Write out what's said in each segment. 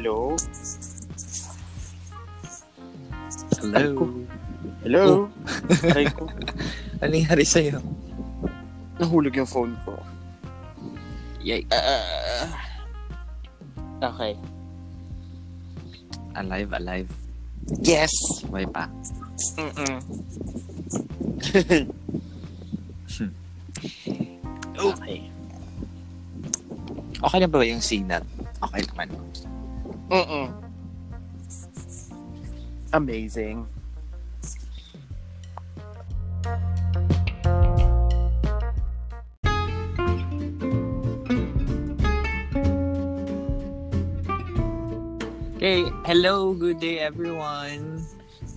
Hello? Hello. Hello? Oh. Aray ko. Ano nangyari sa'yo? Nahulog yung phone ko. Yay. Ah. okay. Alive, alive. Yes! Way pa. Mm-mm. okay. Okay na ba yung signal? Okay naman. Mm-mm. Amazing. Okay, hello, good day everyone.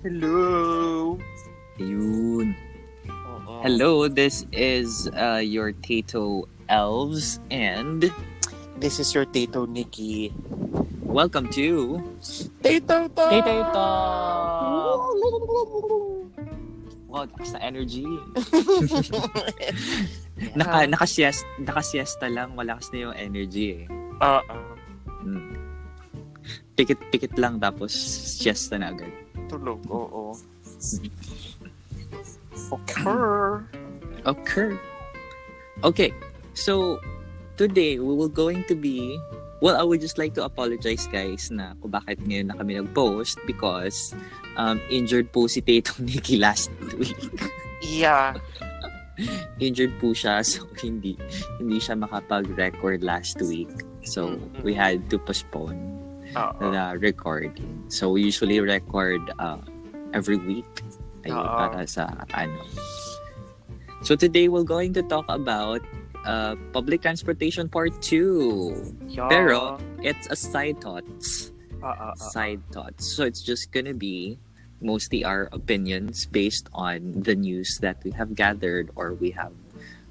Hello! Yun. Oo. Hello, this is uh, your Tato Elves and This is your Tato Nikki. welcome to Tato Talk! Tato Talk! Wow, lakas na energy. Naka, naka-siesta, naka-siesta lang, malakas na yung energy eh. Oo. Mm. Pikit-pikit lang tapos siesta na agad. Tulog, oo. Okay. occur. Okay, so today we will going to be well, I would just like to apologize guys na kung bakit ngayon na kami nag-post because um, injured po si Tato Nikki last week. Yeah. injured po siya so hindi hindi siya makapag-record last week. So we had to postpone Oo. the recording. So we usually record uh, every week ayun, Oo. para sa ano. So today we're going to talk about uh, public transportation part 2. Yeah. Pero it's a side thoughts. Oo, oo. Side thoughts. So it's just gonna be mostly our opinions based on the news that we have gathered or we have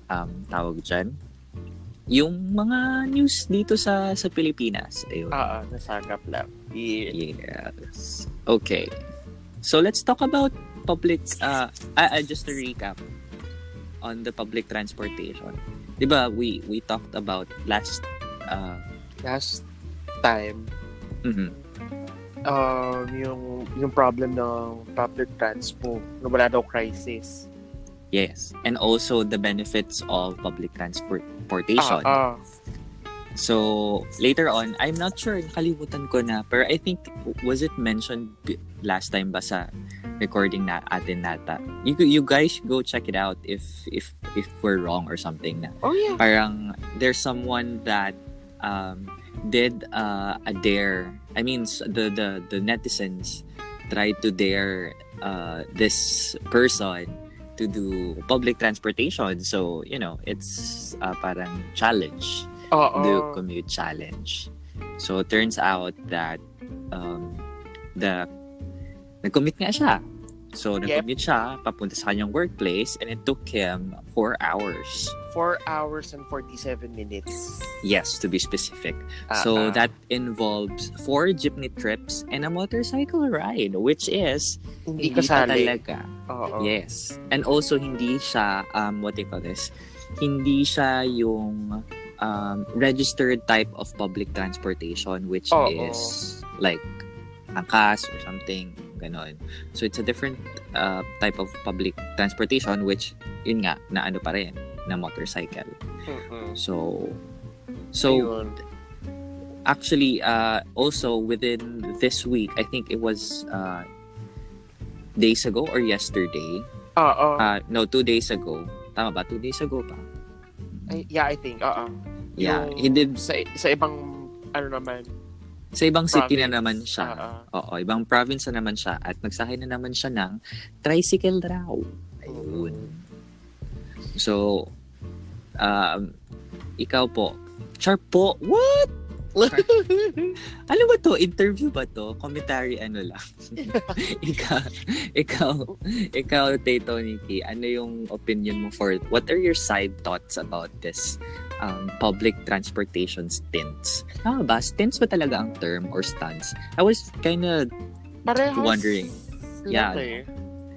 um, tawag dyan. Yung mga news dito sa sa Pilipinas. Ayun. Oo, nasagap lang. Yeah. Yes. Okay. So let's talk about public uh, uh, uh, just to recap on the public transportation. 'Di ba we we talked about last uh Last time, mhm, um, yung, yung problem ng public transport, na wala daw crisis. yes. And also the benefits of public transportation. Ah, ah. So later on, I'm not sure nakalimutan ko na pero I think was it mentioned last time ba sa recording na atin nata. You you guys go check it out if if if we're wrong or something na Oh, yeah. parang there's someone that um, did uh, a dare. I mean, the the the netizens tried to dare uh, this person to do public transportation. So you know, it's uh, parang challenge, Oo. the commute challenge. So it turns out that um, the nag-commute nga siya. So nag-commute siya papunta sa kanyang workplace and it took him four hours. 4 hours and 47 minutes. Yes, to be specific. Ah, so that involves four jeepney trips and a motorcycle ride, which is hindi hindi kasali. talaga. Oo. Yes. And also hindi siya um what do you call this? Hindi siya yung um, registered type of public transportation which Oo. is like angkas or something ganon. So it's a different uh, type of public transportation which yun nga na ano pa rin na motorcycle. Mm-mm. So so Ayun. actually uh also within this week i think it was uh days ago or yesterday Oo. uh no two days ago tama ba two days ago pa Ay, yeah, I think. Oo. yeah Yung he did Sa, sa ibang, ano naman. Sa ibang city na province. naman siya Oo. oo ibang province na naman siya at nagsakay na naman siya ng tricycle raw ayun so um ikaw po char po what Ano ba to? Interview ba to? Commentary ano lang? ikaw, ikaw, ikaw, Tato Nikki, ano yung opinion mo for, what are your side thoughts about this um, public transportation stints? Tama ba? Stints ba talaga ang term or stunts? I was kind of wondering. Yeah. eh.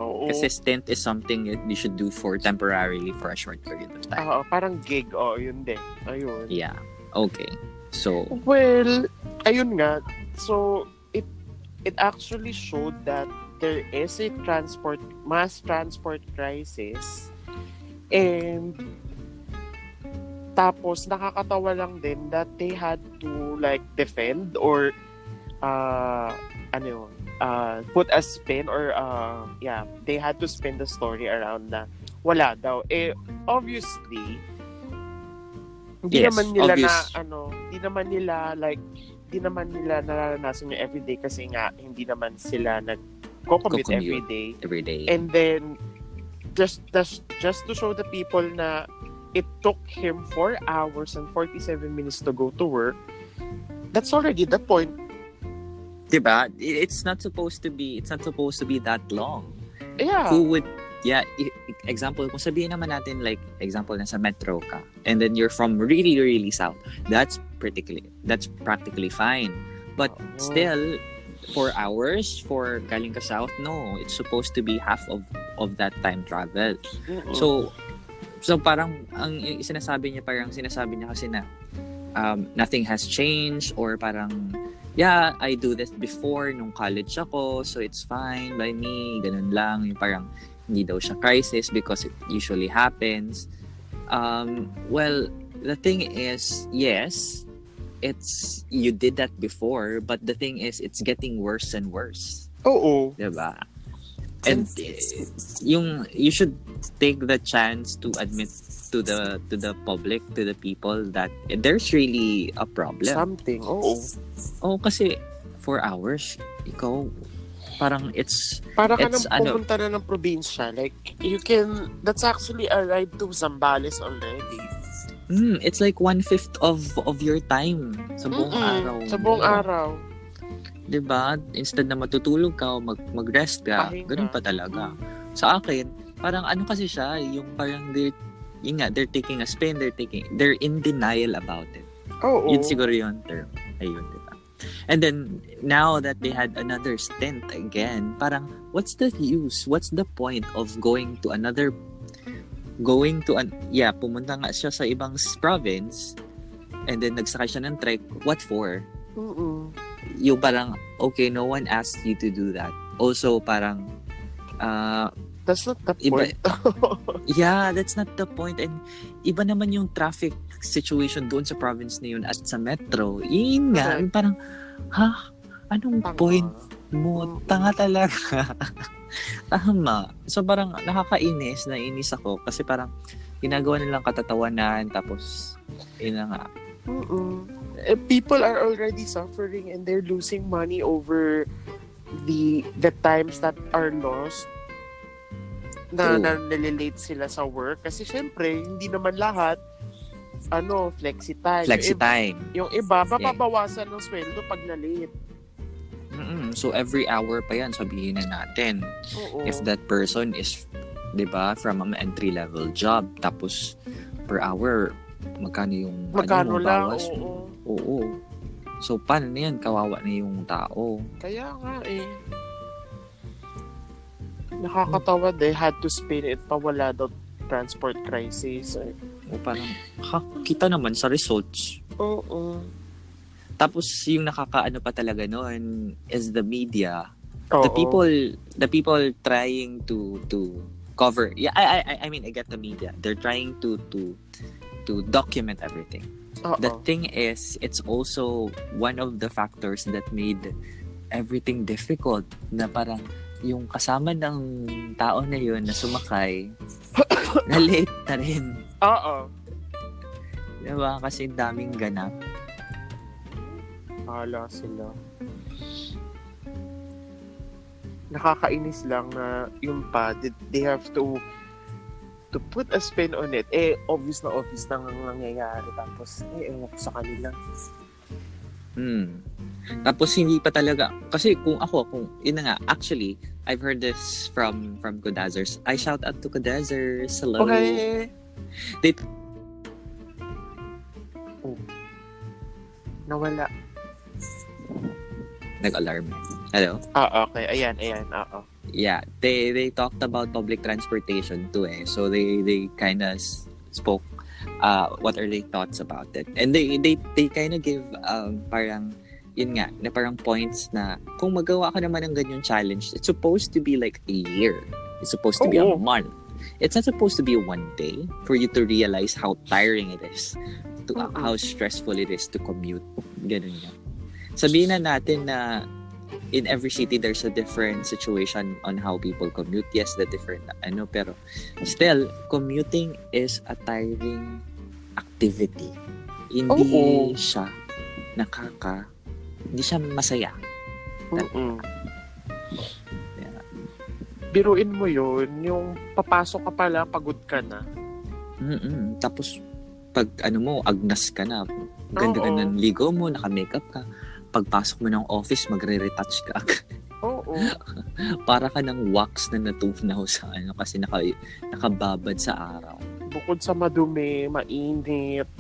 Oo. Kasi stint is something that you should do for temporarily for a short period of time. Oo, parang gig. Oo, yun din. Ayun. Yeah. Okay. So, Well, ayun nga. So it it actually showed that there is a transport mass transport crisis and tapos nakakatawa lang din that they had to like defend or uh ano yun, uh, put a spin or uh, yeah, they had to spin the story around na wala daw. Eh, obviously, hindi Yes, naman nila obvious. na, ano, hindi naman nila, like, hindi naman nila nararanasan yung everyday kasi nga, hindi naman sila nag-commute Ko-commute. everyday. every day. And then, just, just, just to show the people na it took him 4 hours and 47 minutes to go to work, that's already the point. diba? It's not supposed to be it's not supposed to be that long. Yeah. Who would yeah, i- example, kung sabihin naman natin like example nasa metro ka and then you're from really really south. That's practically that's practically fine. But Oo. still four hours for galing ka south no it's supposed to be half of of that time travel Mm-mm. so so parang ang sinasabi niya parang sinasabi niya kasi na um, nothing has changed or parang yeah I do this before nung college ako so it's fine by me ganun lang. Yung parang hindi daw siya crisis because it usually happens. Um, well the thing is yes it's you did that before but the thing is it's getting worse and worse. Oo. diba and eh, yung you should take the chance to admit to the to the public to the people that there's really a problem Something. Oo. oh kasi four hours ikaw parang it's Para ka It's nang ano- pumunta na ng probinsya. Like, you can, that's actually a ride to Zambales already. mm, it's like one fifth of of your time sa buong Mm-mm. araw Sa buong mo. araw. 'Di ba instead na matutulog ka o mag mag-rest ka Pahinga. ganun pa talaga sa akin parang ano kasi siya yung parang they're yun nga they're taking a spin they're taking they're in denial about it Oo. Yun siguro yung term. Ayun, di ba? And then, now that they had another stint again, parang, what's the use? What's the point of going to another, going to, an, yeah, pumunta nga siya sa ibang province, and then nagsakay siya ng trek, what for? Mm-mm. Yung parang, okay, no one asked you to do that. Also, parang, uh, That's not the Iba- point. Yeah, that's not the point. And iba naman yung traffic situation doon sa province na yun at sa metro. Yun nga, yung parang, ha? Anong Tama. point mo? Tanga talaga. Tama. So parang nakakainis, nainis ako kasi parang ginagawa nilang katatawanan tapos yun nga. Mm-mm. Eh, People are already suffering and they're losing money over the the times that are lost na, na nalilate sila sa work. Kasi syempre, hindi naman lahat ano, flexi time. Flexi Yung iba- time. Yung iba, mapapawasan ng sweldo pag na-late. Mm-mm. So every hour pa yan, sabihin na natin. Oo. if that person is 'di ba from an entry level job tapos per hour magkano yung Magkano ano mo, lang, bawas mo? oo. Oo. So paano na yan kawawa na yung tao. Kaya nga eh. Nakakatawa they had to spin it pa wala daw transport crisis. Eh. O parang ha kita naman sa results. Oo. Tapos yung nakakaano pa talaga noon is the media. Oo. The people the people trying to to cover. Yeah, I I I mean I get the media. They're trying to to to document everything. Oo. the thing is it's also one of the factors that made everything difficult na parang yung kasama ng tao na yun na sumakay na late na rin Oo. diba kasi daming ganap Hala sila. Nakakainis lang na yung pa, they have to to put a spin on it. Eh, obvious na obvious na ang nangyayari. Tapos, eh, ewan ko sa kanila. hmm. tapos hindi pa talaga kasi kung ako kung yun na nga actually I've heard this from from Kodazers I shout out to Kodazers hello Okay. They- Oh. Nawala. nag-alarm hello Ah, okay. Ayan, ayan. Oo. Yeah they they talked about public transportation too eh so they they kind of spoke uh what are their thoughts about it and they they they kind of give um parang yun nga, na parang points na kung magawa ka naman ng ganyang challenge, it's supposed to be like a year. It's supposed to be a Oo. month. It's not supposed to be one day for you to realize how tiring it is, to Oo. how stressful it is to commute. Ganun nga. Sabihin na natin na in every city there's a different situation on how people commute. Yes, the different ano pero still commuting is a tiring activity. Hindi Oo. siya nakaka hindi siya masaya. Mm-mm. Yeah. Biruin mo yun, yung papasok ka pala, pagod ka na. Mm-mm. Tapos pag ano mo agnas ka na, ganda-ganda Oo. ng ligo mo, naka-makeup ka. Pagpasok mo ng office, magre-retouch ka agad. Oo. Para ka ng wax na natunaw sa ano kasi naka, nakababad sa araw. Bukod sa madumi, mainit,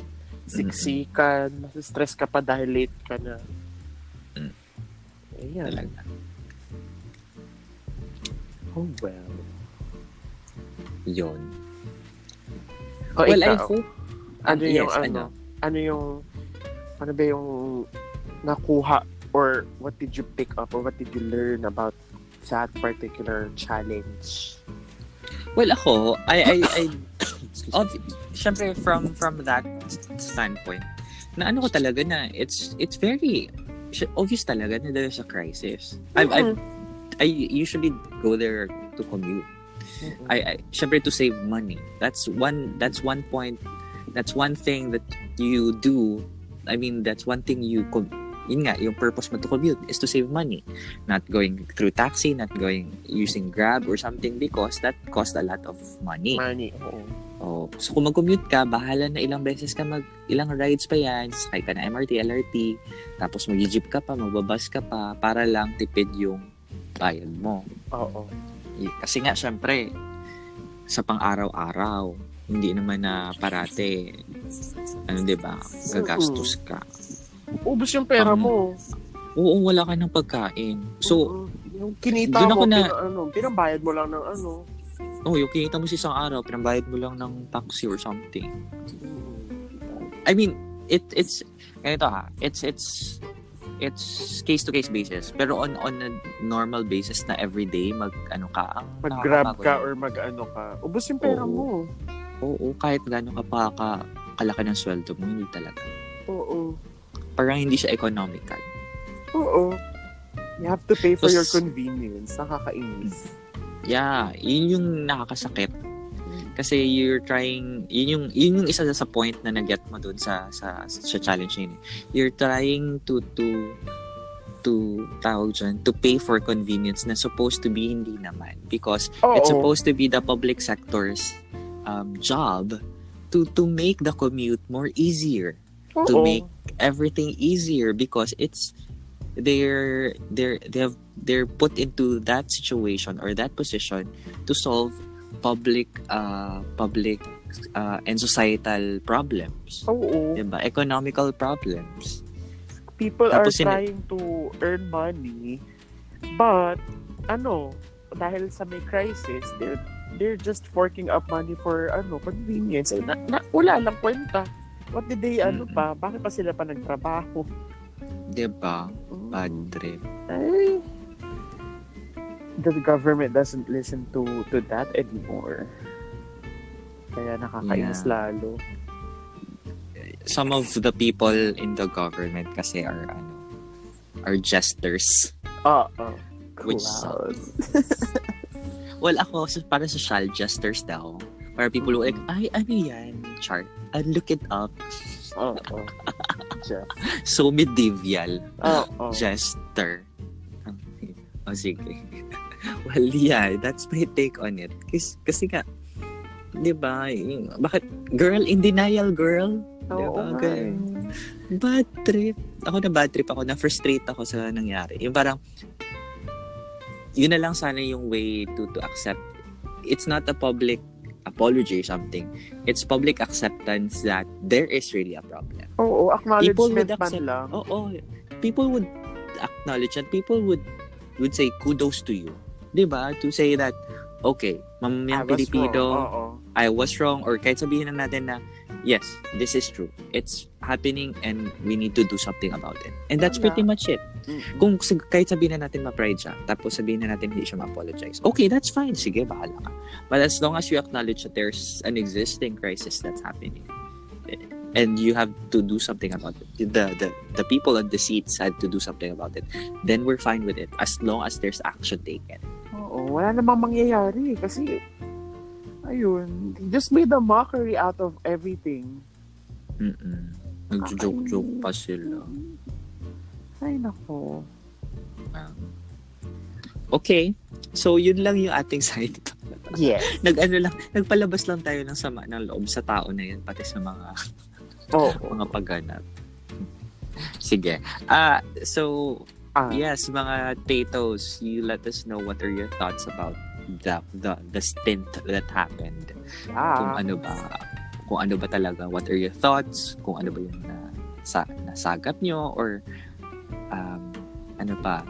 siksikan, stress ka pa dahil late ka na. Mm. Ayan. Talaga. Oh well. Yun. O well, I ikaw, hope ano yes, yung ano, ano yung, ano ba yung nakuha or what did you pick up or what did you learn about that particular challenge? Well, ako, I, I, I, of, syempre from, from that standpoint, na ano ko talaga na, it's, it's very, obvious talaga na there's a crisis. I've, I've, I usually go there to commute. Mm-mm. I, I syempre to save money. That's one, that's one point, that's one thing that you do. I mean, that's one thing you, com- yun nga, yung purpose mo to commute is to save money. Not going through taxi, not going using Grab or something because that costs a lot of money. Money, oo. Oh, so kung mag-commute ka, bahala na ilang beses ka mag ilang rides pa yan, sakay ka na MRT, LRT, tapos mag-jeep ka pa, magbabas ka pa para lang tipid yung bayad mo. Oo. Kasi nga syempre sa pang-araw-araw, hindi naman na parate ano 'di ba? Gagastos ka. Ubus yung pera Um, mo. Oo, wala ka ng pagkain. So, Oo. yung kinita mo, ako na- pina, ano, pinambayad mo lang ng ano. oh, yung kinita mo sa isang araw, pinambayad mo lang ng taxi or something. I mean, it it's ganito ha. It's it's it's case to case basis. Pero on on a normal basis na everyday mag ano ka ang Mag-grab nakakapagod. ka or mag-ano ka. Ubus yung pera Oo. mo. Oo, kahit gaano ka pa ka, kalaki ng sweldo mo, hindi talaga. Oo. Parang hindi siya economical. Oo. You have to pay for Tapos- your convenience. Nakakainis. Yeah, yun yung nakakasakit. Kasi you're trying, yun yung, yun yung isa sa point na nag-get mo dun sa, sa, sa challenge na yun. You're trying to, to, to, tawag dyan, to pay for convenience na supposed to be hindi naman. Because Oo. it's supposed to be the public sector's um, job to, to make the commute more easier. to make everything easier because it's they're they're they have they're put into that situation or that position to solve public uh public uh, and societal problems Oo. diba economical problems People Tapos are sini- trying to earn money but ano, dahil sa may crisis, they're they're just forking up money for ano, convenience. Eh, na, na, wala lang kwenta. What did they, ano pa? Bakit pa sila pa nagtrabaho? diba Mm. bad trip Ay, the government doesn't listen to to that anymore. Kaya nakakainis Yeah. lalo. some of the people in the government kasi are ano are jesters Ah, ah. Which Cloud. Well, ako, para sa shal jesters daw. Where people will like, ay, ano yan? Chart. I look it up. Oo. Siya. So medieval. Oo. Jester. O oh, sige. well, yeah, that's my take on it. Kasi, kasi nga, di ba, bakit, girl in denial, girl? Oo Diba? eh. Bad trip. Ako na bad trip ako, na-frustrate ako sa nangyari. Yung parang, yun na lang sana yung way to to accept. It's not a public apology or something. It's public acceptance that there is really a problem. Oo, People would acknowledgement man accept, lang. oo, people would acknowledge and people would would say kudos to you. 'Di ba? To say that, okay, mamamayang Pilipino, wrong. Oo. I was wrong or kahit sabihin na natin na yes, this is true. It's happening and we need to do something about it. And that's Wala. pretty much it. Kung kahit sabihin na natin ma-pride siya, tapos sabihin na natin hindi siya ma-apologize, okay, that's fine. Sige, bahala ka. But as long as you acknowledge that there's an existing crisis that's happening, and you have to do something about it. The, the, the people on the seats had to do something about it. Then we're fine with it as long as there's action taken. Oo, wala namang mangyayari kasi ayun, just made a mockery out of everything. Mm-mm. Nagjo-joke-joke pa sila. Ay, nako. Okay. So, yun lang yung ating side. Yes. Nag-ano lang, nagpalabas lang tayo ng sama ng loob sa tao na yun, pati sa mga Oo. mga pagganap. Sige. Ah, so Ah, yes, mga tatos, you let us know what are your thoughts about the the the stint that happened. Kung yeah. ano ba kung ano ba talaga, what are your thoughts? Kung ano ba yung na, sa, nasagap nyo or um, ano pa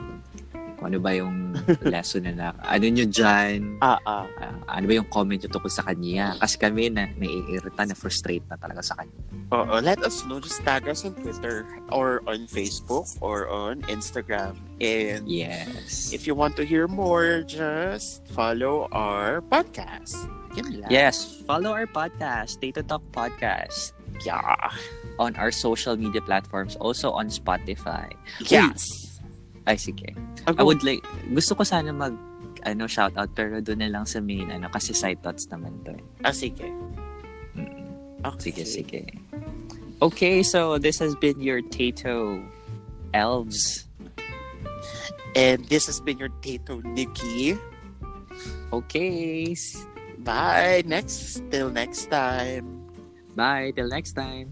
kung ano ba yung lesson na na ano nyo dyan Ah, ah. Ah, ano ba yung comment nyo tungkol sa kanya kasi kami na naiirita na frustrate na talaga sa kanya Oo, let us know. Just tag us on Twitter or on Facebook or on Instagram. And yes if you want to hear more, just follow our podcast. Yun lang. yes follow our podcast Data Talk Podcast Yeah. on our social media platforms also on Spotify Yes. ay sige Ako, I would like, gusto ko sana mag, ano, shout out pero doon na lang sa main, ano, kasi side thoughts naman to. ah, sige. Mm. Okay. Sige, sige. Okay, so this has been your Tato Elves. And this has been your Tato Nikki. Okay. Bye. Next, till next time. Bye. Till next time.